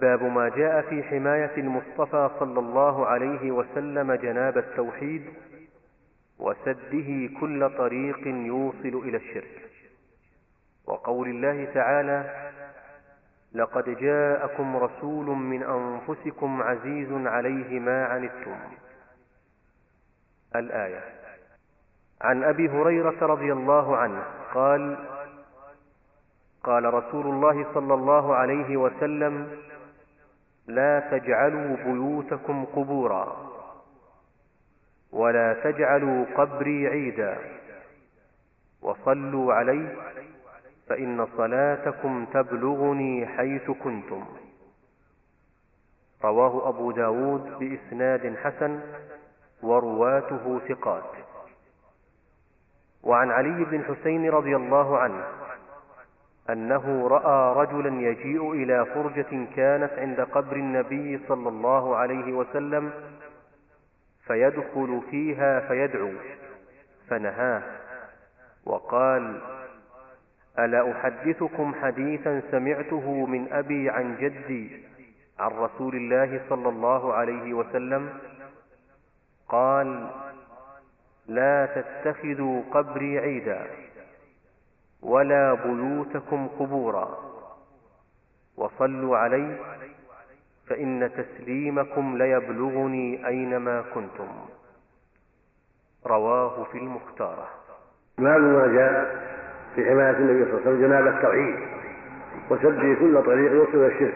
باب ما جاء في حماية المصطفى صلى الله عليه وسلم جناب التوحيد وسده كل طريق يوصل إلى الشرك. وقول الله تعالى لقد جاءكم رسول من أنفسكم عزيز عليه ما عنتم. الآية عن أبي هريرة رضي الله عنه قال قال رسول الله صلى الله عليه وسلم لا تجعلوا بيوتكم قبورا ولا تجعلوا قبري عيدا وصلوا علي فإن صلاتكم تبلغني حيث كنتم رواه أبو داود بإسناد حسن ورواته ثقات. وعن علي بن حسين رضي الله عنه أنه رأى رجلا يجيء إلى فرجة كانت عند قبر النبي صلى الله عليه وسلم فيدخل فيها فيدعو فنهاه وقال ألا أحدثكم حديثا سمعته من أبي عن جدي عن رسول الله صلى الله عليه وسلم؟ قال لا تتخذوا قبري عيدا. ولا بيوتكم قبورا. وصلوا علي فإن تسليمكم ليبلغني أينما كنتم. رواه في المختارة باب ما جاء في حماية النبي صلى الله عليه وسلم جناب التوحيد. وسده كل طريق يوصل إلى الشرك.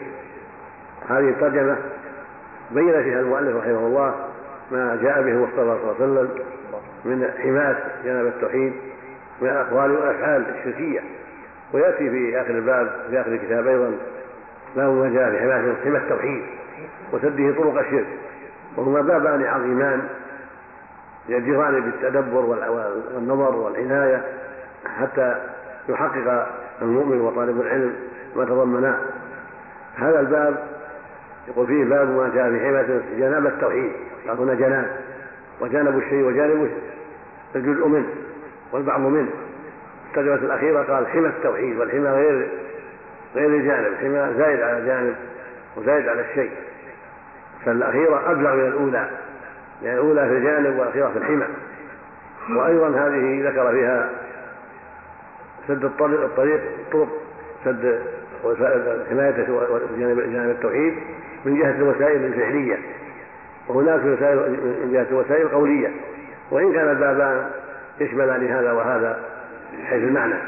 هذه الترجمة بين فيها المؤلف رحمه الله ما جاء به المصطفى صلى الله عليه وسلم من حماية جناب التوحيد. من الأقوال والأفعال الشركية. ويأتي في آخر الباب في آخر الكتاب أيضا باب ما جاء في حماية حماية التوحيد وسده طرق الشرك. وهما بابان عظيمان يجران بالتدبر والنظر والعناية حتى يحقق المؤمن وطالب العلم ما تضمناه هذا الباب يقول فيه باب ما جاء في حماية جناب التوحيد. هنا جناب وجانب الشيء وجانب الجزء منه. والبعض منه. الترجمة الأخيرة قال حمى التوحيد والحمى غير غير الجانب الحمى زايد على جانب وزايد على الشيء. فالأخيرة أبلغ من الأولى لأن الأولى في الجانب والأخيرة في الحمى. وأيضا هذه ذكر فيها سد الطريق الطريق طرق سد حماية جانب التوحيد من جهة الوسائل الفعلية. وهناك وسائل من جهة الوسائل القولية. وإن كان البابان يشملان هذا وهذا من حيث المعنى؟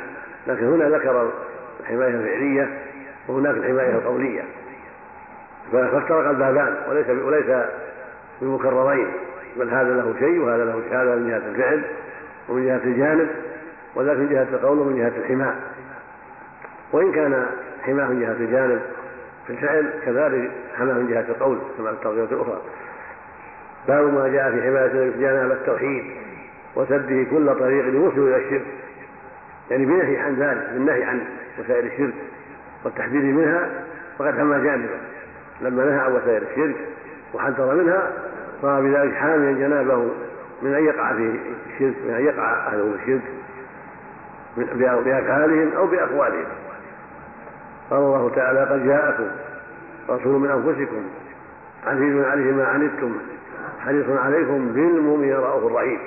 لكن هنا ذكر الحماية الفعلية وهناك الحماية القولية. فافترق البابان وليس وليس بمكررين بل هذا له شيء وهذا له شيء هذا من جهة الفعل ومن جهة الجانب وذاك من جهة القول ومن جهة الحماء وإن كان حماه من جهة الجانب في الفعل كذلك حماه من جهة القول كما في الترجمة الأخرى. باب ما جاء في حماية جانب التوحيد. وسده كل طريق يوصل إلى الشرك. يعني بنهي عن ذلك بالنهي عن وسائل الشرك والتحذير منها فقد حمى جانبه لما نهى عن وسائل الشرك وحذر منها صار بذلك حاميا جنابه من أن يقع في الشرك من أن يقع أهله في الشرك بافعالهم أو بأقوالهم. قال الله تعالى قد جاءكم رسول من أنفسكم عزيز عليه ما عنتم حريص عليكم بالمؤمنين رؤوف رحيم.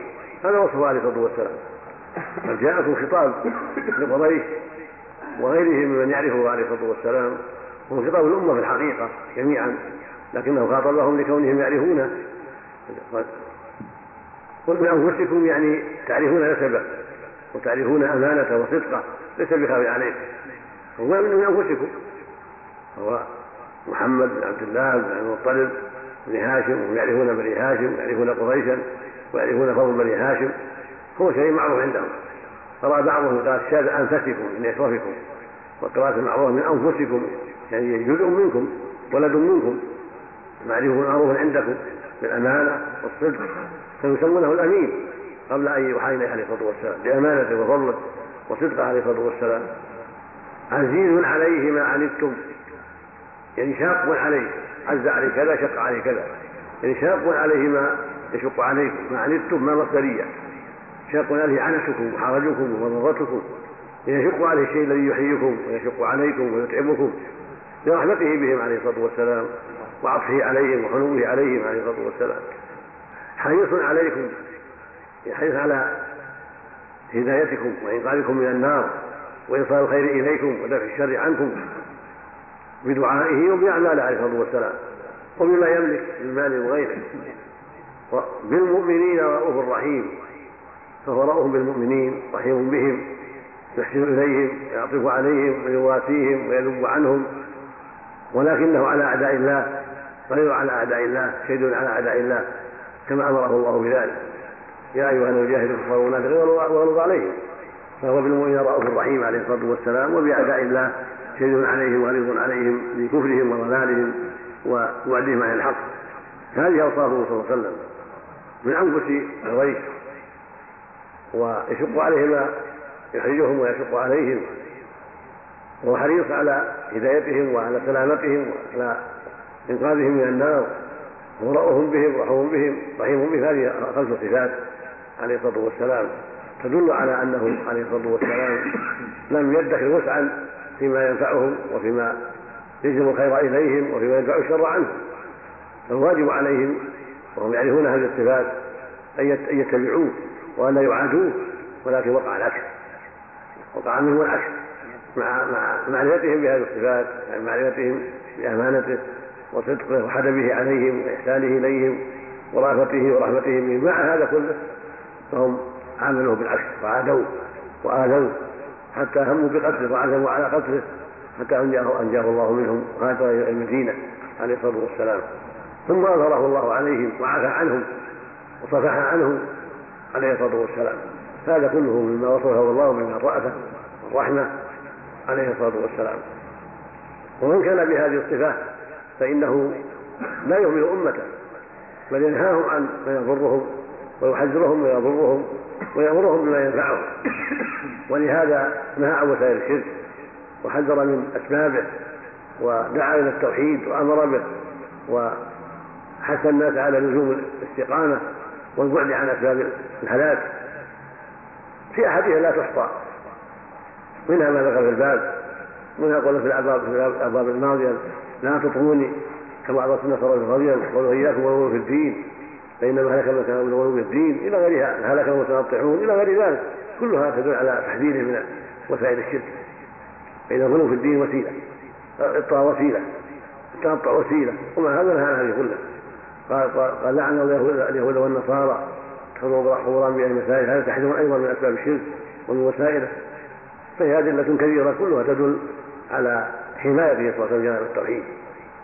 هذا وصفه عليه الصلاة والسلام. قد جاءكم خطاب لقريش وغيرهم ممن يعرفه عليه الصلاة والسلام هو خطاب الأمة في الحقيقة جميعا لكنه خاطبهم لكونهم يعرفونه. قل من أنفسكم يعني تعرفون نسبه وتعرفون امانته وصدقه ليس بخاف عليكم. هو من أنفسكم؟ هو محمد بن عبد الله بن عبد المطلب بن هاشم وهم يعرفون بني هاشم ويعرفون قريشا. ويعرفون فضل بني هاشم هو شيء معروف عندهم. قرأ بعضهم قال شاذ أنفسكم من أشرفكم وقراءة المعروف من أنفسكم يعني جزء منكم ولد منكم. معرفة معروف عندكم بالأمانة والصدق. فيسمونه الأمين قبل أن يوحى إليه عليه الصلاة والسلام بأمانته وفضله وصدقه عليه الصلاة والسلام. عزيز عليه ما عنتم. يعني شاق عليه عز عليه كذا شق عليه كذا. يعني شاق عليه ما يشق عليكم ما عنتم ما مصدرية. شاق عليه عنتكم وحرجكم ومضرتكم. يشق عليه الشيء الذي يحييكم ويشق عليكم ويتعبكم لرحمته بهم عليه الصلاة والسلام وعطفه عليهم وحنوه عليهم عليه الصلاة والسلام. حريص عليكم حريص على هدايتكم وإنقاذكم من النار وإيصال الخير إليكم ودفع الشر عنكم. بدعائه وبأعماله عليه الصلاة والسلام. وبما يملك من مال وغيره. بالمؤمنين رؤوف رحيم. فهو رؤوف بالمؤمنين رحيم بهم يحسن إليهم ويعطف عليهم ويواسيهم ويذب عنهم. ولكنه على أعداء الله غير على أعداء الله شهيد على أعداء الله كما أمره الله بذلك. يا أيها الناس الكفار والمنافقين واغلظ عليهم. فهو بالمؤمنين رؤوف رحيم عليه الصلاة والسلام وبأعداء الله شهيد عليهم وغليظ عليهم بكفرهم وضلالهم ووعدهم عن الحق. هذه أوصافه صلى الله عليه وسلم. من أنفس قريش ويشق عليهم ما يحرجهم ويشق عليهم وهو حريص على هدايتهم وعلى سلامتهم وعلى إنقاذهم من النار ورؤوف بهم رحوم بهم رحيم بهم هذه خمس صفات عليه الصلاة والسلام. تدل على أنه عليه الصلاة والسلام لم يدخر وسعا فيما ينفعهم وفيما يجلب الخير إليهم وفيما يدفع الشر عنهم. فالواجب عليهم وهم يعرفون هذه الصفات أن يتبعوه وأن يعادوه ولكن وقع العكس وقع منهم العكس. مع مع معرفتهم بهذه الصفات مع معرفتهم بأمانته وصدقه وحدبه عليهم وإحسانه إليهم ورأفته ورحمته بهم مع هذا كله فهم عاملوه بالعكس وعادوه وآذوه حتى هموا بقتله وعزموا على قتله حتى أنجاه, أنجاه الله منهم وهاجر إلى المدينة عليه الصلاة والسلام. ثم أظهره الله عليهم وعفى عنهم وصفح عنهم عليه الصلاة والسلام. هذا كله مما وصفه الله من الرأفة والرحمة عليه الصلاة والسلام. ومن كان بهذه الصفات فإنه لا يهمل أمته بل ينهاهم عن ما يضرهم ويحذرهم ما يضرهم ويأمرهم بما ينفعهم. ولهذا نهى عن وسائل الشرك وحذر من أسبابه ودعا إلى التوحيد وأمر به وحث الناس على لزوم الاستقامة والبعد عن أسباب الهلاك. في أحاديث لا تحصى. منها ما ذكر في الباب منها قول في الأبواب في الأبواب الماضية لا تطغوني كما أضرت النصارى مريم قالوا إياكم والغلو في الدين فإنما هلك من كان في الدين إلى غيرها هلك المتنطعون إلى غير ذلك. كلها تدل على تحذيره من وسائل الشرك. فإن الغلو في الدين وسيلة الإبطاء وسيلة التنطع وسيلة وما هذا نهى عن هذه كلها. قال قال لعن اليهود والنصارى. اتخذوا قبوران بأي مسائل هذا تحذير أيضا من أسباب الشرك ومن وسائله. فهي أدلة كثيرة كلها تدل على حمايته صلى الله عليه وسلم التوحيد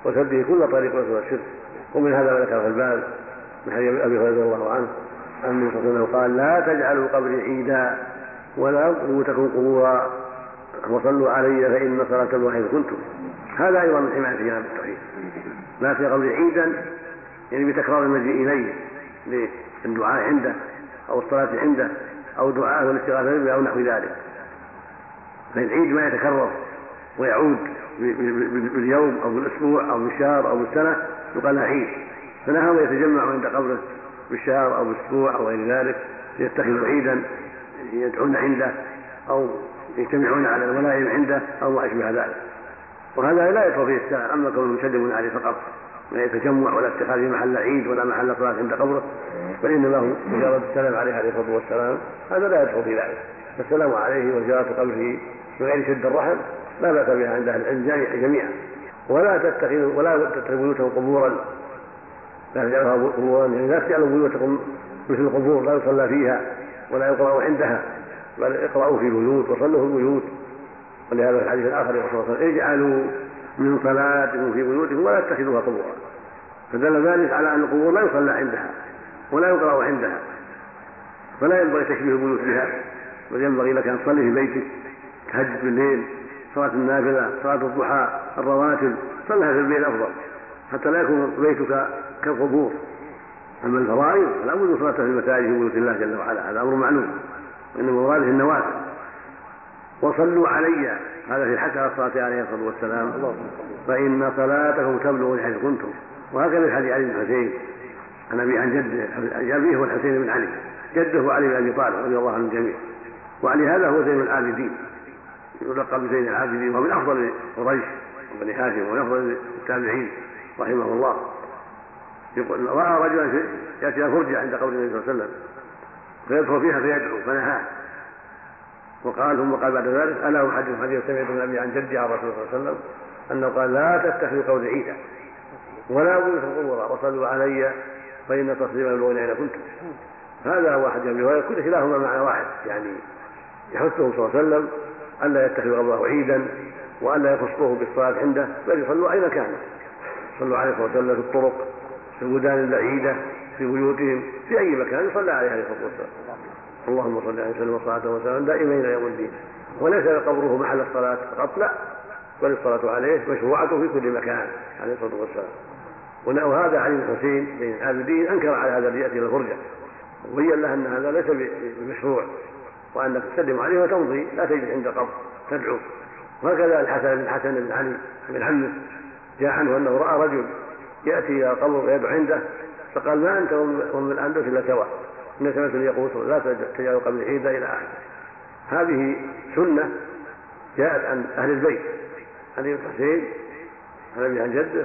وسده كل طريق وسوى الشرك. ومن هذا ما ذكر في الباب من حديث أبي هريرة رضي الله عنه عن النبي صلى الله عليه وسلم قال لا تجعلوا قبري عيدا ولا بيوتكم قبورا. وصلوا علي فإن صلاه الواحد كنتم. هذا أيضا من حماية جناب التوحيد لا في قبري عيدا يعني بتكرار المجيء إليه للدعاء عنده أو الصلاة عنده أو دعاء والاستغاثة به أو نحو ذلك. فالعيد ما يتكرر ويعود باليوم أو بالأسبوع أو بالشهر أو بالسنة يقال عيد. فنهاهم يتجمعوا عند قبره بالشهر أو بالأسبوع أو غير ذلك ليتخذوا عيدا يدعون عنده أو يجتمعون على الولائم عنده أو ما أشبه ذلك. وهذا لا يدخل فيه السلام أما كونه يسلمون عليه فقط. من يتجمع ولا اتخاذ محل عيد ولا محل صلاة عند قبره بل إنما هو مجرد السلام عليه عليه الصلاة والسلام. هذا لا يدخل في ذلك. فالسلام عليه وزيارة قبره بغير شد الرحم لا بأس بها عند أهل العلم جميعا. ولا تتخذوا ولا تتخذوا بيوتهم قبورا. لا تجعلها قبورا. يعني لا تجعلوا بيوتكم مثل القبور لا يصلى فيها ولا يقرأ عندها بل اقرأوا في البيوت وصلوا في البيوت. ولهذا الحديث الآخر يقول صلى الله عليه وسلم اجعلوا من صلاتكم في بيوتكم ولا تتخذوها قبورا. فدل ذلك على أن القبور لا يصلى عندها ولا يقرأ عندها فلا ينبغي تشبيه البيوت بها بل ينبغي لك أن تصلي في بيتك تهجد بالليل صلاة النافلة صلاة الضحى الرواتب صلها في البيت أفضل حتى لا يكون بيتك كالقبور. أما الفرائض فلا بد صلاة في المساجد في بيوت الله جل وعلا هذا أمر معلوم وإنما مراده النوافل. وصلوا علي. هذا في على الصلاة عليه الصلاة والسلام. فإن صلاتكم تبلغ حيث كنتم. وهكذا في حديث علي بن حسين عن أبي عن جده أبيه هو الحسين بن علي. جده علي بن أبي طالب رضي الله عنه الجميع وعلي هذا هو زين العابدين. يلقب بزين العابدين وهو من أفضل قريش بني هاشم ويفضل التابعين رحمه الله. يقول رأى رجلا يأتي فرجة عند قول النبي صلى الله عليه وسلم فيدخل فيها فيدعو فنهاه. وقال ثم قال بعد ذلك ألا احدث حديث سمعت من ابي عن جدي عن الرسول صلى الله عليه وسلم أنه قال لا تتخذوا قول عيدا ولا بيوت قبورا وصلوا علي فإن تصليم يبلغني اين كنتم هذا هو ابي هريره كل كلاهما معنى واحد يعني يحثه صلى الله عليه وسلم الا يتخذ قبره عيدا والا يخصوه بالصلاة عنده بل يصلوا اين كان صلوا عليه صلى الله عليه وسلم في الطرق في البلدان البعيدة في بيوتهم في أي مكان يصلى عليه عليه الصلاة والسلام. اللهم صل عليه وسلم وصلاه وسلام دائما إلى يوم الدين. وليس قبره محل الصلاة فقط لا. بل الصلاه عليه مشروعة في كل مكان عليه الصلاة والسلام. وهذا علي الحسين بن العابدين أنكر على هذا الذي ياتي إلى الفرجة. وبين له أن هذا ليس بمشروع. وانك تسلم عليه وتمضي لا تجلس عند القبر تدعو. وهكذا الحسن بن الحسن بن علي بن حمد جاء عنه أنه رأى رجل يأتي إلى قبر ويدعو عنده فقال ما أنت ومن الأندلس إلا سواء إن سمعت يقول لا تجعلوا قبل عيدا إلى آخره. هذه سنة جاءت عن أهل البيت. علي بن الحسين عن ابي عن جده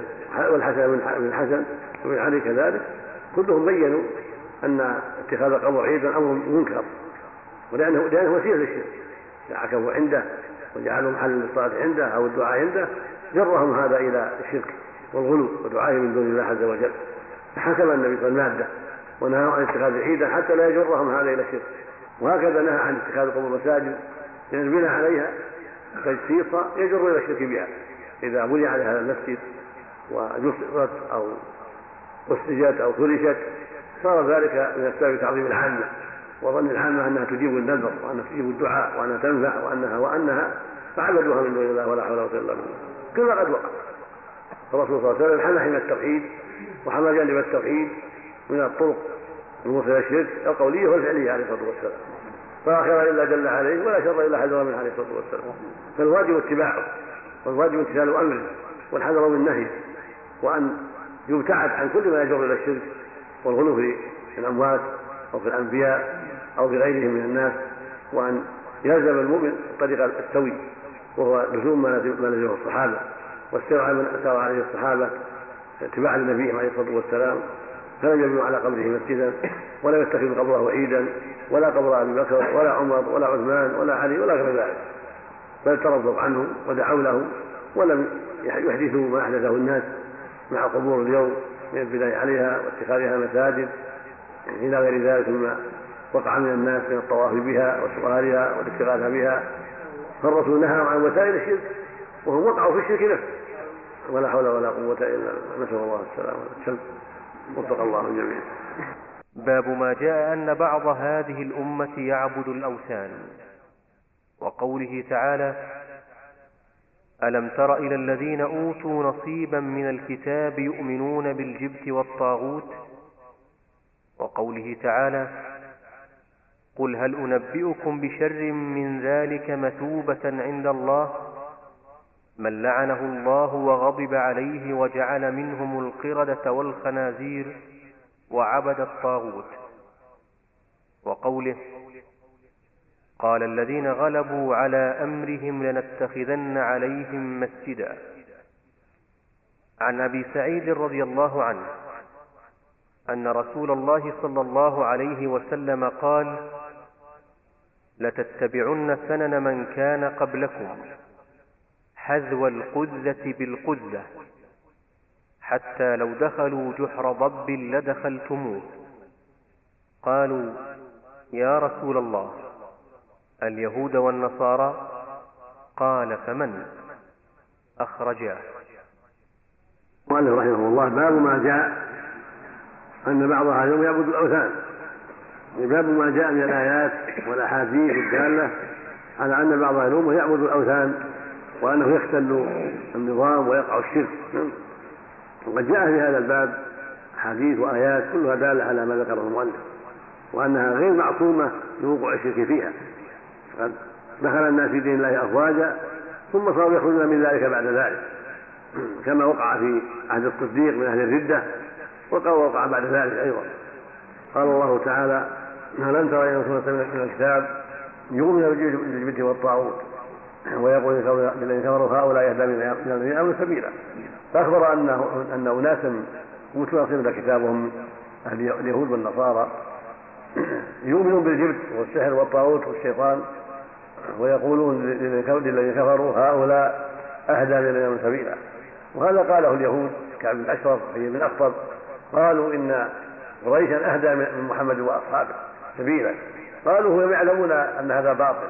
والحسن بن الحسن وبن علي كذلك. كلهم بينوا أن اتخاذ القبر عيدا أمر منكر. ولأنه لأنه وسيلة للشرك. عكفوا عنده وجعلوا محل للصلاة عنده أو الدعاء عنده جرهم هذا إلى الشرك والغلو ودعائه من دون الله عز وجل. فحكم النبي صلى الله عليه وسلم ونهى عن اتخاذ عيدا حتى لا يجرهم هذا إلى الشرك وهكذا نهى عن اتخاذ قبور المساجد لأن البناء عليها تجسيصا يجر إلى الشرك بها. إذا بني على هذا المسجد وجسرت أو اسجت أو فرشت صار ذلك من أسباب تعظيم العامه وظن العامه أنها تجيب النذر وأنها تجيب الدعاء وأنها تنفع وأنها وأنها فعبدوها من دون الله ولا حول ولا قوة إلا بالله. كما قد وقع. الرسول صلى الله عليه وسلم حمى حمى التوحيد وحمى جانب التوحيد. من الطرق الموصله الشرك القولية والفعلية عليه الصلاة والسلام. فلا خير إلا دل عليه ولا شر إلا حذر منه عليه الصلاة والسلام. فالواجب اتباعه والواجب امتثال أمره والحذر من نهيه وأن يبتعد عن كل ما يجر إلى الشرك والغلو في الأموات أو في الأنبياء أو في غيرهم من الناس وأن يلزم المؤمن الطريق السوي وهو لزوم ما لزمه الصحابة والسير على من سار عليه الصحابة اتباعا لنبيهم عليه الصلاة والسلام فلم يبنوا على قبره مسجدا ولا يتخذوا قبره عيدا ولا قبر أبي بكر ولا عمر ولا عثمان ولا علي ولا غير ذلك. بل ترضوا عنه ودعوا له ولم يحدثوا ما أحدثه الناس مع قبور اليوم من البناء عليها واتخاذها مساجد إلى غير ذلك مما وقع من الناس من الطواف بها وسؤالها والاستغاثه بها. فالرسول نهى عن وسائل الشرك وهم وقعوا في الشرك نفسه. ولا حول ولا قوة إلا بالله. نسأل الله السلامة والسلام. وفق الله الجميع باب ما جاء أن بعض هذه الأمة يعبد الأوثان. وقوله تعالى ألم تر إلى الذين أوتوا نصيبا من الكتاب يؤمنون بالجبت والطاغوت؟ وقوله تعالى قل هل أنبئكم بشر من ذلك مثوبة عند الله؟ من لعنه الله وغضب عليه وجعل منهم القردة والخنازير وعبد الطاغوت. وقوله قال الذين غلبوا على أمرهم لنتخذن عليهم مسجدا. عن أبي سعيد رضي الله عنه أن رسول الله صلى الله عليه وسلم قال لتتبعن سنن من كان قبلكم حذو القذة بالقذة حتى لو دخلوا جحر ضب لدخلتموه. قالوا يا رسول الله اليهود والنصارى؟ قال فمن؟ أخرجاه. قال رحمه الله باب ما جاء أن بعض أهل اليوم يعبد الأوثان. باب ما جاء من الآيات والأحاديث الدالة على أن بعض أهل الأمة يعبد الأوثان. وأنه يختل النظام ويقع الشرك. وقد جاء في هذا الباب أحاديث وآيات كلها دالة على ما ذكره المؤلف وأنها غير معصومة لوقوع الشرك فيها. قد دخل الناس في دين الله أفواجا ثم صاروا يخرجون من ذلك بعد ذلك. كما وقع في عهد الصديق من أهل الردة وقع بعد ذلك أيضا. قال الله تعالى هل أنت رأي من الكتاب يؤمن بالجبت والطاغوت ويقول للذين كفروا هؤلاء يهدى من الذين امنوا سبيلا. فأخبر انه أن اناسا اوتوا نصيب كتابهم أهل اليهود والنصارى يؤمنون بالجبت والسحر والطاغوت والشيطان ويقولون للذين كفروا هؤلاء أهدى من الذين امنوا سبيلا. وهذا قاله اليهود كعب بن اشرف وحي بن أخطب. قالوا إن قريشا أهدى من محمد وأصحابه سبيلا. قالوا هم يعلمون أن هذا باطل.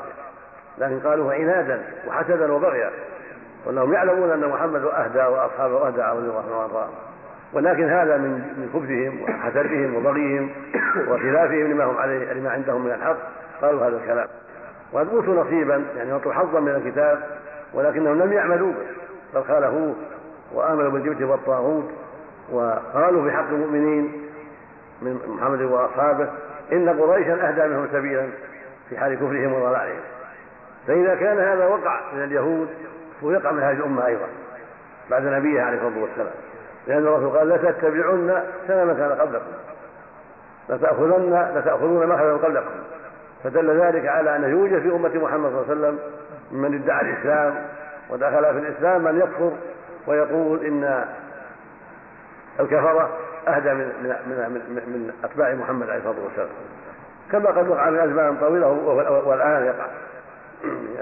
لكن قالوا عنادا وحسدا وبغيا وأنهم يعلمون أن محمد أهدى وأصحابه أهدى رضي الله عنهم ولكن هذا من من خبثهم وحسدهم وبغيهم وخلافهم لما هم عليه لما عندهم من الحق قالوا هذا الكلام. وقد أوتوا نصيبا يعني اعطوا حظا من الكتاب ولكنهم لم يعملوا به. بل خالفوه وآمنوا بالجبت والطاغوت وقالوا في حق المؤمنين من محمد وأصحابه إن قريشا أهدى منهم سبيلا في حال كفرهم وضلالهم. فإذا كان هذا وقع من اليهود فيقع من هذه الأمة أيضا بعد نبيه عليه الصلاة والسلام. لأن الرسول قال لتتبعن سنة كان قبلكم لتأخذن لتأخذون ما أخذ قبلكم. فدل ذلك على أنه يوجد في أمة محمد صلى الله عليه وسلم من ادعى الإسلام ودخل في الإسلام من يكفر ويقول إن الكفرة أهدى من من من, من, من أتباع محمد عليه الصلاة والسلام. كما قد وقع من أزمان طويلة والآن يقع.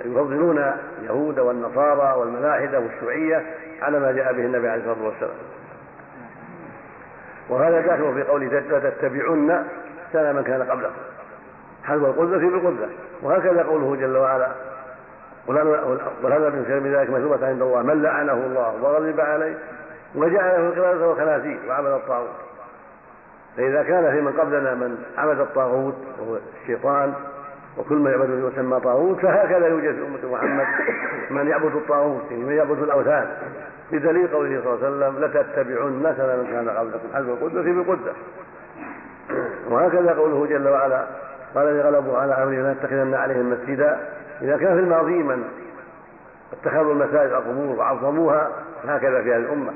يفضلون اليهود والنصارى والملاحدة والشيوعية على ما جاء به النبي عليه الصلاة والسلام. وهذا داخل في قوله لتتبعن سنة من كان قبلكم حذو القدرة بالقدرة وهكذا قوله جل وعلا من خير من ذلك مثوبة عند الله من لعنه الله وغضب عليه وجعل له القردة والخنازير وعبد الطاغوت فإذا كان في من قبلنا من عبد الطاغوت وهو الشيطان وكل ما يعبد يسمى طاغوت فهكذا يوجد في أمة محمد من يعبد الطاغوت من يعبد الأوثان. بدليل قوله صلى الله عليه وسلم لتتبعن مثل من كان قبلكم حسب القدة. بالقدة وهكذا قوله جل وعلا قال الذي غلبوا على أمرهم لنتخذن عليهم مسجدا. إذا كان في الماضي من اتخذوا المساجد القبور وعظموها هكذا في هذه الأمة.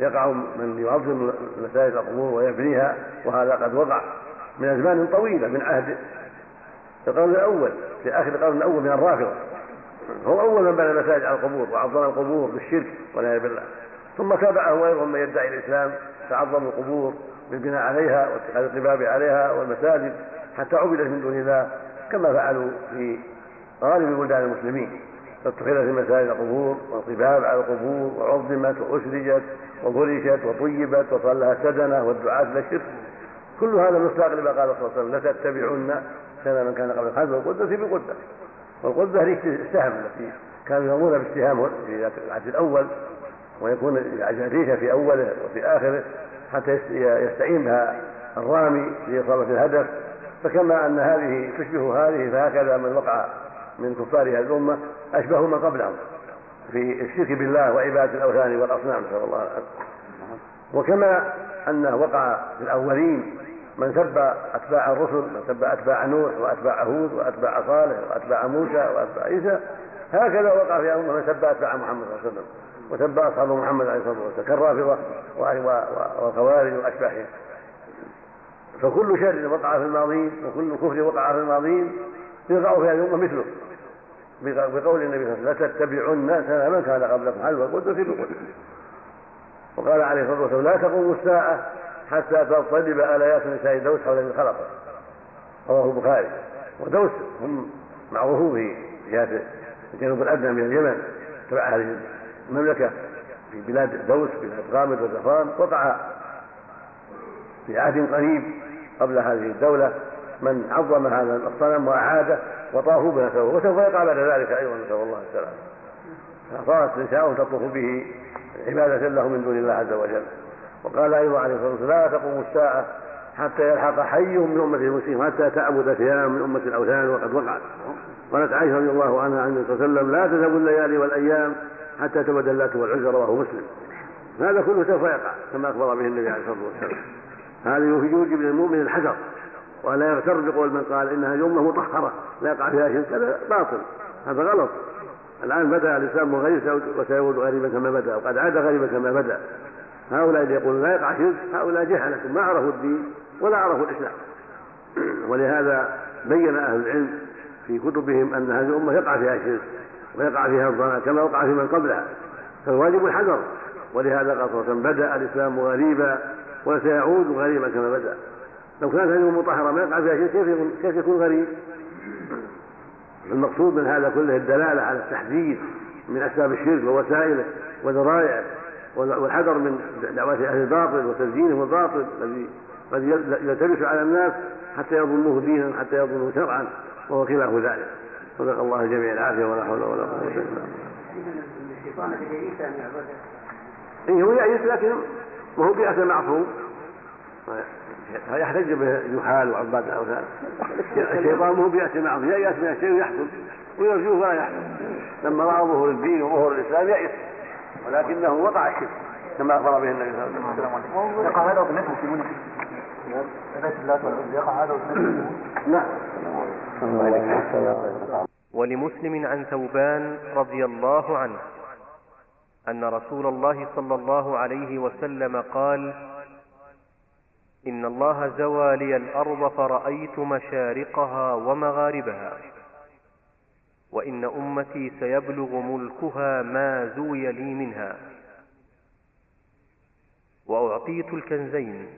يقع من يعظم مساجد القبور ويبنيها وهذا قد وقع من أزمان طويلة من عهد القرن الأول في آخر القرن الأول من الرافضة. هو أول من بنى مساجد على القبور وعظم القبور بالشرك والعياذ بالله. ثم تابعه غيرهم من يدعي الإسلام فعظموا القبور بالبناء عليها واتخاذ القباب عليها والمساجد حتى عبدت من دون الله كما فعلوا في غالب بلدان المسلمين. فاتخذت المساجد قبور والقباب على القبور وعظمت واسرجت وفرشت وطيبت وصار لها سدنة والدعاة إلى الشرك كل هذا مصداق لما قال صلى الله عليه وسلم لتتبعن سنة من كان قبل الحج والقدة بقدة والقدة هي السهم التي كانوا يرمون بالسهام في العهد الأول ويكون الريشة في أوله وفي آخره حتى يستعين بها الرامي لإصابة الهدف. فكما أن هذه تشبه هذه فهكذا من وقع من كفار هذه الأمة أشبه من قبلهم في الشرك بالله وعبادة الأوثان والأصنام نسأل الله العافية. وكما أنه وقع في الأولين من سب أتباع الرسل من سب أتباع نوح وأتباع هود وأتباع صالح وأتباع موسى وأتباع عيسى هكذا وقع في أمة من سب أتباع محمد صلى الله عليه وسلم وسب أصحاب محمد عليه الصلاة والسلام كالرافضة والخوارج وأشباههم فكل شر وقع في الماضين وكل كفر وقع في الماضين يقع في هذه الأمة مثله. بقول النبي صلى الله عليه وسلم لتتبعن سنة من كان قبلكم حلوى القدس بالقدس وقال عليه الصلاة والسلام لا تقوم الساعة حتى تضطرب آليات نساء دوس حول الخلقة رواه البخاري ودوس هم معروفون في جهة الجنوب الأدنى من اليمن. تبع هذه المملكة. في بلاد دوس بلاد غامد وزفران وقع في عهد قريب قبل هذه الدولة من عظم هذا الصنم وأعاده وطافوا نسأل وسوف يقع بعد ذلك أيضا نسأل الله السلامة. فصارت نساء تطوف به عبادة له من دون الله عز وجل. وقال أيضا عليه الصلاة والسلام لا تقوم الساعة حتى يلحق حي من أمة المسلمين حتى تعبد ثياب من أمة الأوثان وقد وقعت. قالت عائشة رضي الله عنها عن النبي صلى الله عليه وسلم لا تذهب الليالي والأيام حتى تبدل اللات والعزى رواه مسلم. هذا كله سوف يقع كما أخبر به النبي عليه الصلاة والسلام. هذا يوجب للمؤمن الحذر ولا يغتر بقول من قال ان هذه امه مطهرة لا يقع فيها شرك هذا باطل هذا غلط. الآن بدأ الإسلام غير وسيعود غريبا كما بدأ وقد عاد غريبا كما بدأ. هؤلاء اللي يقولون لا يقع شرك هؤلاء جهلة ما عرفوا الدين ولا عرفوا الإسلام. ولهذا بين أهل العلم في كتبهم أن هذه الأمة يقع فيها شرك ويقع فيها الضلال كما وقع في من قبلها فالواجب الحذر. ولهذا قال بدأ الإسلام غريبا وسيعود غريبا كما بدأ. لو كانت هذه مطهرة ما يقع فيها شيء كيف كيف يكون غريب؟ المقصود من هذا كله الدلالة على التحذير من أسباب الشرك ووسائله وذرائعه والحذر من دعوات أهل الباطل وتزيينهم الباطل الذي قد يلتبس على الناس حتى يظنوه دينا حتى يظنوه شرعا وهو خلاف ذلك. صدق الله جميع العافية ولا حول ولا قوة إلا بالله. الشيطان هو يأيس لكن ما هو بيأس معصوم يحتج به يحال وعباد الأوثان. الشيطان مو بيأس معصوم. يأيس من الشيء ويحصل ويرجوه فلا يحصل لما رأى ظهور الدين وظهور الإسلام يأس ولكنه وقع الشرك كما أخبر به النبي صلى الله عليه وسلم. يقع هذا وبنفسه في منى. يقع هذا لا ولمسلم عن ثوبان رضي الله عنه أن رسول الله صلى الله عليه وسلم قال إن الله زوى لي الأرض فرأيت مشارقها ومغاربها. وإن أمتي سيبلغ ملكها ما زوي لي منها. واعطيت الكنزين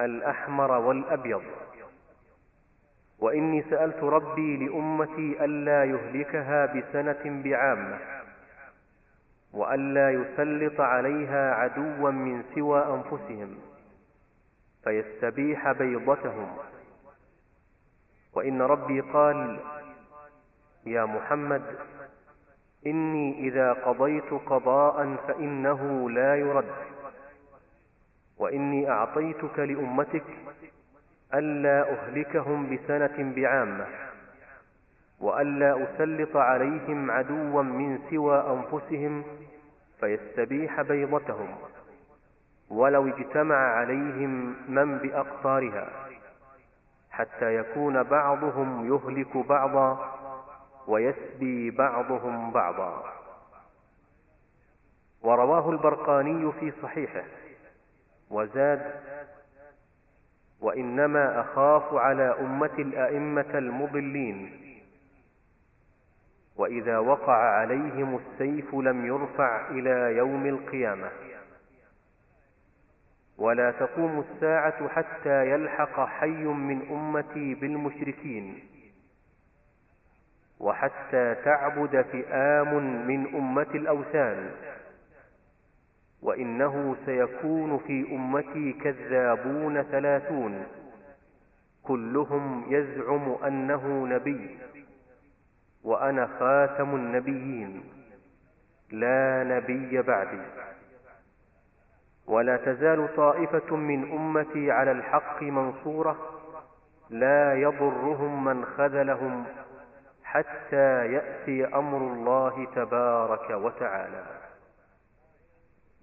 الأحمر والأبيض. وإني سألت ربي لأمتي ألا يهلكها بسنة بعامة وألا يسلط عليها عدوا من سوى أنفسهم فيستبيح بيضتهم. وإن ربي قال يا محمد إني إذا قضيت قضاء فإنه لا يرد وإني أعطيتك لأمتك ألا أهلكهم بسنة بعامة وألا أسلط عليهم عدوا من سوى أنفسهم فيستبيح بيضتهم ولو اجتمع عليهم من بأقطارها حتى يكون بعضهم يهلك بعضا ويسبي بعضهم بعضا. ورواه البرقاني في صحيحه. وزاد وإنما أخاف على أمة الأئمة المضلين. وإذا وقع عليهم السيف لم يرفع إلى يوم القيامة. ولا تقوم الساعة حتى يلحق حي من أمتي بالمشركين. وحتى تعبد فئام من أمة الأوثان وإنه سيكون في أمتي كذابون ثلاثون كلهم يزعم أنه نبي وأنا خاتم النبيين لا نبي بعدي. ولا تزال طائفة من أمتي على الحق منصورة لا يضرهم من خذلهم حتى يأتي أمر الله تبارك وتعالى.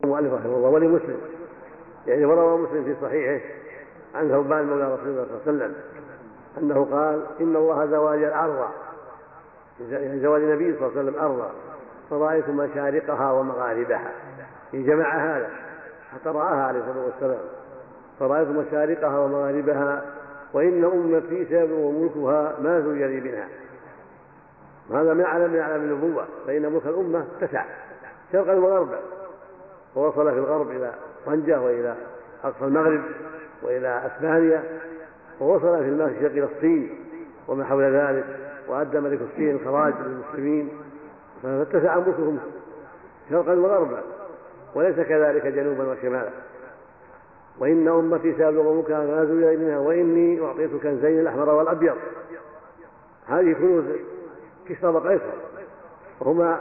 المؤلف رحمه الله ولمسلم يعني وروى مسلم في صحيحه عن ثوبان مولى رسول الله صلى الله عليه وسلم أنه قال إن الله زواج يعني زواج النبي صلى الله عليه وسلم ارضا فرأيت مشارقها ومغاربها. يعني جمع هذا حتى رآها عليه الصلاة والسلام. فرأيت مشارقها ومغاربها وإن أمتي سيبلغ ملكها ما زوج لي منها. وهذا من علم من علم النبوة فإن ملك الأمة اتسع شرقا وغربا ووصل في الغرب إلى طنجة وإلى أقصى المغرب وإلى أسبانيا ووصل في المشرق إلى الصين وما حول ذلك وأدى ملك الصين الخراج للمسلمين فاتسع ملكهم شرقا وغربا وليس كذلك جنوبا وشمالا. وإن أمتي سيبلغ ملكها ما زوج منها وإني أعطيت كنزين الأحمر والأبيض. هذه كنوز كسرى وقيصر وهما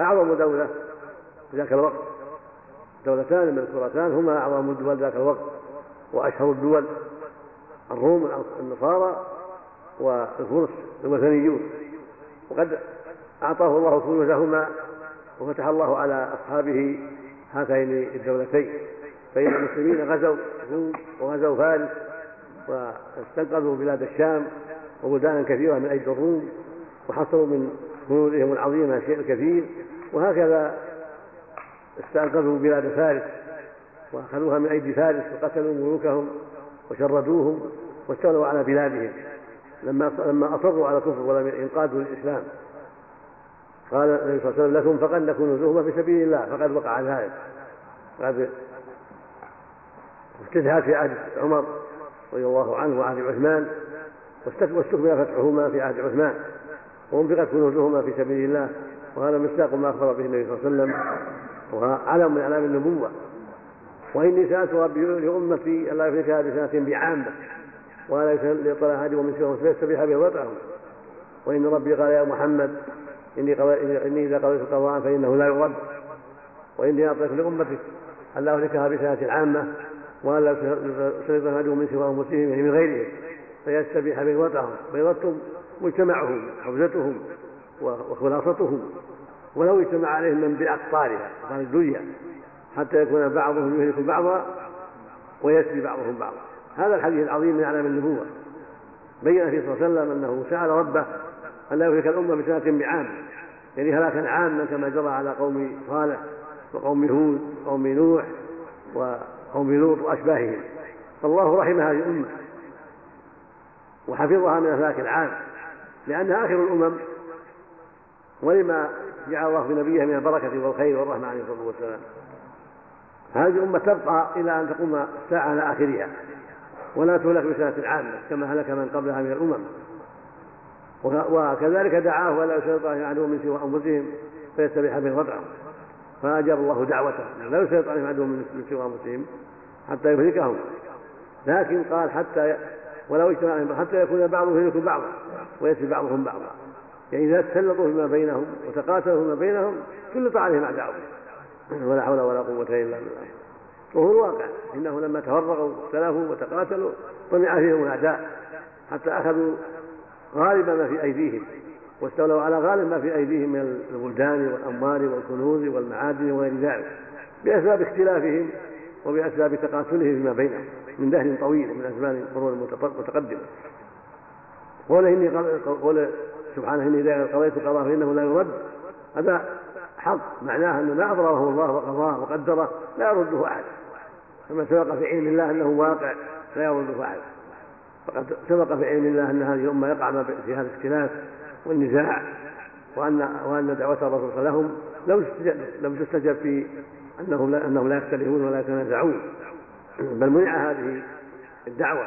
أعظم دولة في ذاك الوقت. دولتان مذكورتان هما أعظم الدول ذاك الوقت. وأشهر الدول الروم النصارى والفرس الوثنيون وقد أعطاه الله كنوزهما وفتح الله على أصحابه هاتين الدولتين. فإن المسلمين غزوا الروم وغزوا فارس واستنقذوا بلاد الشام وبلدانا كثيرة من أيدي الروم. وحصلوا من كنوزهم العظيمة شيء كثير وهكذا استنقذوا بلاد فارس وأخذوها من أيدي فارس وقتلوا ملوكهم وشردوهم واستولوا على بلادهم. لما لما أصروا على الكفر ولم ينقادوا للإسلام. قال النبي صلى الله عليه وسلم لكم فقد نكون نزوهما في سبيل الله. فقد وقع ذلك قد افتتحت في عهد عمر رضي الله عنه وعهد عثمان واستكمل فتحهما في عهد عثمان. وانفقت كنوزهما في سبيل الله وهذا مصداق ما أخبر به النبي صلى الله عليه وسلم وهو علم من اعلام النبوة. وإني سألت ربي لأمتي الا يفلتها بسنه بعامة ولا يطلع احد من سواه فيستبيح به وطعه وإن ربي قال يا محمد إني إني إذا قضيت قضاء فإنه لا يرد. وإني أعطيت لامتك الا اهلكها بسنه عامة وألا يسلط أحد من سوى أنفسهم يعني من غيرهم. فيستبيح بيضتهم بيضتهم مجتمعهم حوزتهم وخلاصتهم. ولو اجتمع عليهم من بأقطارها أقطار الدنيا حتى يكون بعضهم يهلك بعضا ويسبي بعضهم بعضا. هذا الحديث العظيم من أعلام النبوة. بين فيه صلى الله عليه وسلم أنه سأل ربه أن لا يهلك الأمة بسنة بعام. يعني هلاكا عاما كما جرى على قوم صالح وقوم هود وقوم نوح وقوم لوط وأشباههم. فالله رحم هذه الأمة وحفظها من أهلاك العام. لأنها آخر الأمم ولما جعل الله في نبيه من البركة والخير والرحمة عليه الصلاة والسلام هذه الأمة تبقى إلى أن تقوم الساعة على آخرها ولا تهلك بسنة عامة كما هلك من قبلها من الأمم. وكذلك دعاه ولا يسلط عليهم عدو من سوى أنفسهم فيستبيح بهم وضعهم فأجاب الله دعوته لا يسلط عليهم عدو من سوى أنفسهم حتى يهلكهم. لكن قال حتى ولو اجتمع حتى يكون بعضهم يهلك بعضا. ويسري بعضهم بعضا. يعني إذا تسلطوا فيما بينهم وتقاتلوا فيما بينهم سلط عليهم اعداؤهم ولا حول ولا قوة إلا بالله. وهو الواقع. إنه لما تفرقوا واختلفوا وتقاتلوا طمع فيهم الأعداء حتى أخذوا غالب ما في أيديهم واستولوا على غالب ما في أيديهم من البلدان والأموال والكنوز والمعادن وغير ذلك بأسباب اختلافهم وبأسباب تقاتلهم فيما بينهم من دهر طويل من أزمان القرون المتقدمة قول إني قول سبحانه إني إذا قضيت قضاء فإنه لا يرد. هذا حق. معناه أن ما أضره الله وقضاه وقدره لا يرده أحد. كما سبق في علم الله أنه واقع لا يرده أحد. فقد سبق في علم الله أن هذه الأمة يقع في هذا الاختلاف والنزاع وأن وأن دعوة الرسول لهم لم لم تستجب في أنهم لا أنهم لا يختلفون ولا يتنازعون. بل منع هذه الدعوة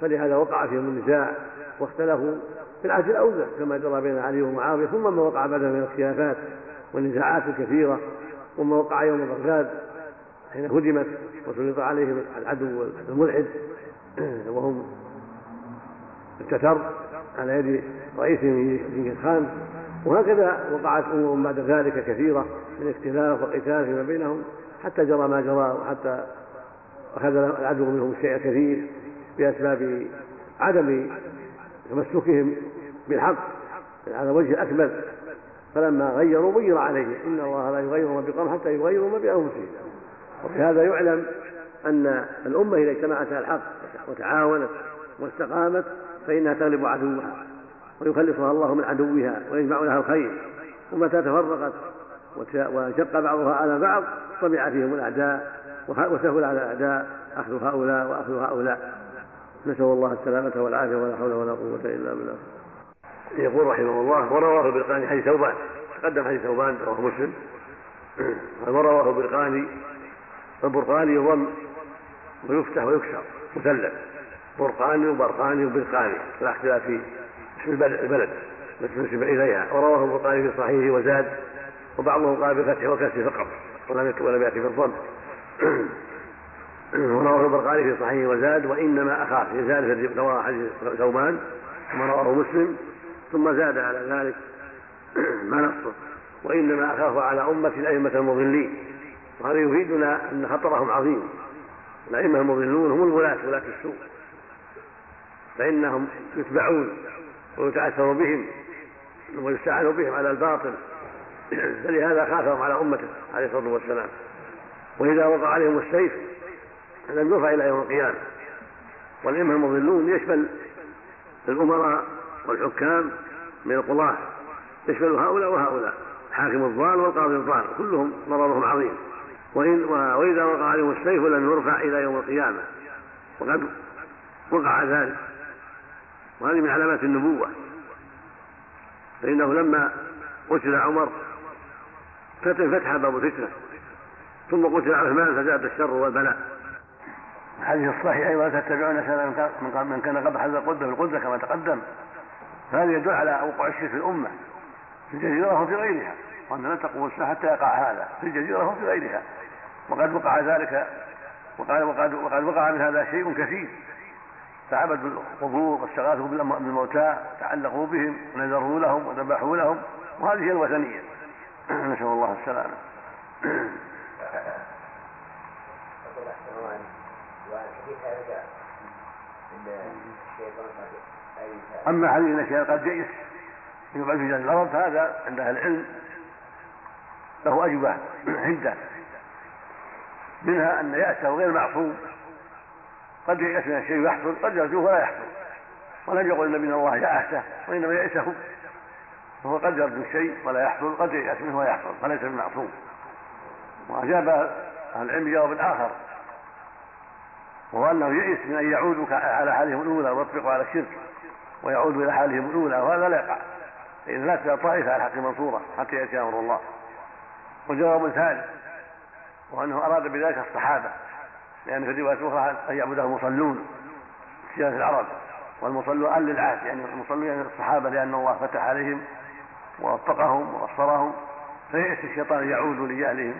فلهذا وقع فيهم النزاع. واختلفوا في العهد الأول كما جرى بين علي ومعاوية ثم ما وقع بعدها من الخلافات والنزاعات الكثيرة ثم وقع يوم بغداد حين هدمت وسلط عليهم العدو الملحد وهم التتر على يد رئيسهم جنكيز خان. وهكذا وقعت امور بعد ذلك كثيرة من اختلاف وقتال فيما بينهم حتى جرى ما جرى وحتى أخذ العدو منهم الشيء الكثير بأسباب عدم تمسكهم بالحق على وجه الأكمل. فلما غيروا غير عليهم. إن الله لا يغير ما بقوم حتى يغيروا ما بأنفسهم. وبهذا يعلم أن الأمة إذا اجتمعت على الحق وتعاونت واستقامت فإنها تغلب عدوها ويخلصها الله من عدوها ويجمع لها الخير. ومتى تفرقت وشق بعضها على بعض طمع فيهم الأعداء وسهل على الأعداء أخذ هؤلاء وأخذ هؤلاء. نسأل الله السلامة والعافية ولا حول ولا قوة إلا بالله. يقول رحمه الله ورواه البرقاني حديث ثوبان تقدم حديث ثوبان رواه مسلم. ورواه البرقاني البرقاني يضم ويفتح ويكسر مثلث. برقاني وبرقاني وبرقاني لا اختلاف في اسم البلد التي نسب إليها. ورواه البرقاني في صحيحه وزاد وبعضهم قال بالفتح والكسر فقط ولم يأتي بالضم. ورواه البرقاني في صحيح وزاد وإنما اخاف يزاد في رواه حديث ثوبان ثم رواه مسلم. ثم زاد على ذلك ما نصه وإنما اخاف على أمة الأئمة المضلين. وهذا يفيدنا أن خطرهم عظيم. الأئمة المضلون هم الولاة ولاة السوء. فإنهم يتبعون ويتأثر بهم ويستعان بهم على الباطل. فلهذا خافهم على أمته عليه الصلاة والسلام. وإذا وقع عليهم السيف لم يرفع إلى يوم القيامة. والأئمة المضلون يشمل الأمراء والحكام من القضاة. يشمل هؤلاء وهؤلاء. الحاكم الضال والقاضي الضال. كلهم ضررهم عظيم. وإن وإذا وقع عليهم السيف لم يرفع إلى يوم القيامة. وقد وقع ذلك. وهذه من علامات النبوة. فإنه لما قتل عمر فتح باب الفتنة. ثم قتل عثمان فزاد الشر والبلاء. الحديث الصحيح أيضا تتبعون سنة من كان قبل حذر القدة بالقدة كما تقدم. فهذا يدل على وقوع الشرك في الأمة. في الجزيرة وفي غيرها. وأن لا تقوم الساعة حتى يقع هذا. في الجزيرة وفي غيرها. وقد وقع ذلك وقد وقد وقد وقع من هذا شيء كثير. فعبدوا القبور واستغاثوا بالموتى تعلقوا بهم ونذروا لهم وذبحوا لهم. وهذه هي الوثنية. نسأل الله السلامة. أما حديث أن الشيطان قد يبعد في الأرض فهذا عند أهل العلم له أجوبة عدة. منها أن يأسه غير معصوم. قد يأس من الشيء يحصل قد يرجوه ولا يحصل. ولم يقل النبي ان الله يأسه وإنما يأسه فهو قد يرجو الشيء ولا يحصل قد يأس منه ويحصل فليس بمعصوم وأجاب أهل العلم جواب آخر. وهو أنه يئس من أن يعودوا على حالهم الأولى ويطبقوا على الشرك ويعودوا إلى حالهم الأولى وهذا لا يقع. فإن لا طائفة على الحق منصورة حتى يأتي أمر الله. وجواب ثالث وأنه أراد بذلك الصحابة لأن في الرواية الأخرى أن يعبده المصلون في العرب. والمصلون أهل للعهد يعني المصلون يعني الصحابة لأن الله فتح عليهم ووفقهم وبصرهم فيأس الشيطان يعودوا لجهلهم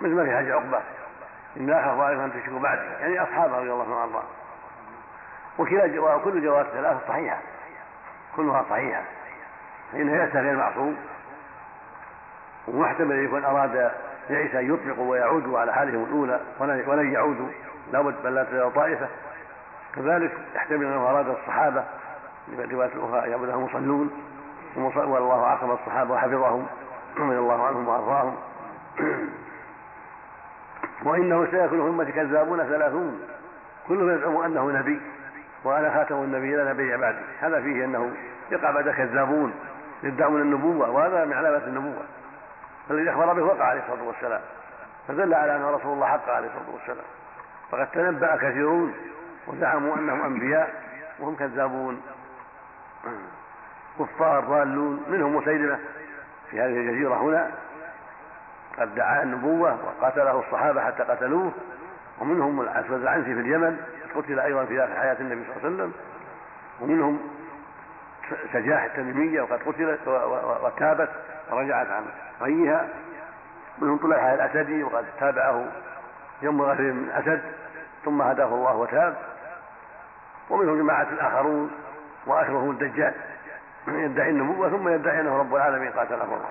مثل ما في حج عقبة. إن آخر طائفة أن تشركوا بعدي يعني أصحابه رضي الله عنهم وأرضاهم. وكلا وكل جواب ثلاثة صحيحة. كلها صحيحة. فإن يأس غير معصوم. ومحتمل يكون أراد يئس أن يطلقوا ويعودوا على حالهم الأولى ولن يعودوا لابد بل لا تزال طائفة. كذلك يحتمل أنه أراد الصحابة رواية أخرى يعبدهم مصلون. والله عاقب الصحابة وحفظهم رضي الله عنهم وأرضاهم. وإنه سيكون في أمتي كذابون ثلاثون. كلهم يزعم أنه نبي. وأنا خاتم النبي لا نبي بعدي. هذا فيه أنه يقع بعد كذابون يدعون النبوة وهذا من علامات النبوة. فالذي أخبر به وقع عليه الصلاة والسلام. فدل على أن رسول الله حق عليه الصلاة والسلام. فقد تنبأ كثيرون وزعموا أنهم أنبياء وهم كذابون. كفار ضالون منهم مسيلمة. في هذه الجزيرة هنا قد دعا النبوة وقاتله الصحابة حتى قتلوه ومنهم الأسود العنسي في اليمن قتل أيضا في آخر حياة النبي صلى الله عليه وسلم ومنهم سجاح التميمية وقد قتلت وتابت ورجعت عن غيها منهم طليحة الأسدي وقد تابعه يوم غفير من أسد ثم هداه الله وتاب ومنهم جماعة الآخرون وأشرفهم الدجال يدعي النبوة ثم يدعي أنه رب العالمين قاتله الله.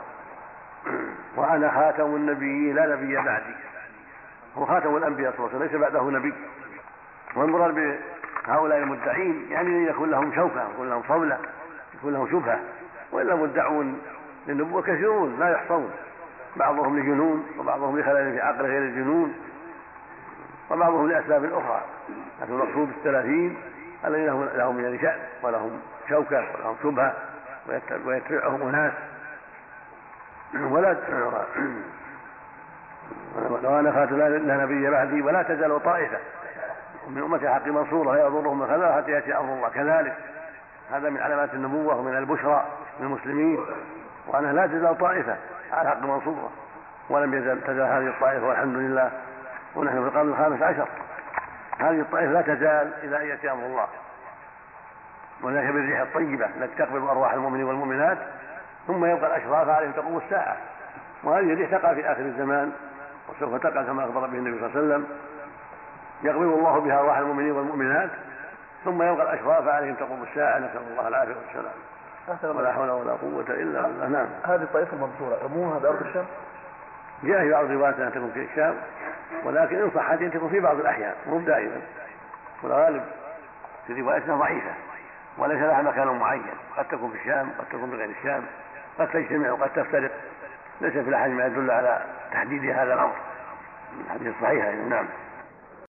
وأنا خاتم النبيين لا نبي بعدي. هو خاتم الأنبياء صلى الله عليه وسلم ليس بعده نبي. والمراد بهؤلاء المدعين يعني أن يكون لهم شوكة يكون لهم صولة يكون لهم شبهة. وإلا مدعون للنبوة كثيرون لا يحصون بعضهم لجنون وبعضهم لخلل في عقل غير الجنون وبعضهم لأسباب أخرى. لكن المقصود الثلاثين الذين لهم من شأن ولهم شوكة ولهم شبهة ويتبعهم أناس ولا لو أنا خاتم لا نبي بعدي ولا تزال طائفة. ومن أمة حق منصورة لا يضرهم من خذلها حتى يأتي أمر الله كذلك. هذا من علامات النبوة ومن البشرى للمسلمين وأنها لا تزال طائفة على حق منصورة. ولم يزل تزال هذه الطائفة والحمد لله. ونحن في القرن الخامس عشر. هذه الطائفة لا تزال إلى أن يأتي أمر الله. وذلك بالريح الطيبة التي تقبل أرواح المؤمنين والمؤمنات. ثم يبقى الأشراف عليهم تقوم الساعة. وهذه الريح تقع في آخر الزمان وسوف تقع كما أخبر به النبي صلى الله عليه وسلم. يقبض الله بها أرواح المؤمنين والمؤمنات ثم يبقى الأشراف عليهم تقوم الساعة. نسأل الله العافية والسلام. ولا حول ولا قوة إلا بالله. نعم. هذه الطائفة المنصورة عمومها بأرض الشام؟ جاء في بعض الروايات أنها تكون في الشام ولكن إن صحت أن تكون في بعض الأحيان مو دائما. والغالب في روايتنا ضعيفة وليس لها مكان معين. قد تكون في الشام قد تكون بغير الشام. قد تجتمع وقد تفترق. ليس في الأحاديث ما يدل على تحديد هذا الأمر. الحديث الصحيح نعم.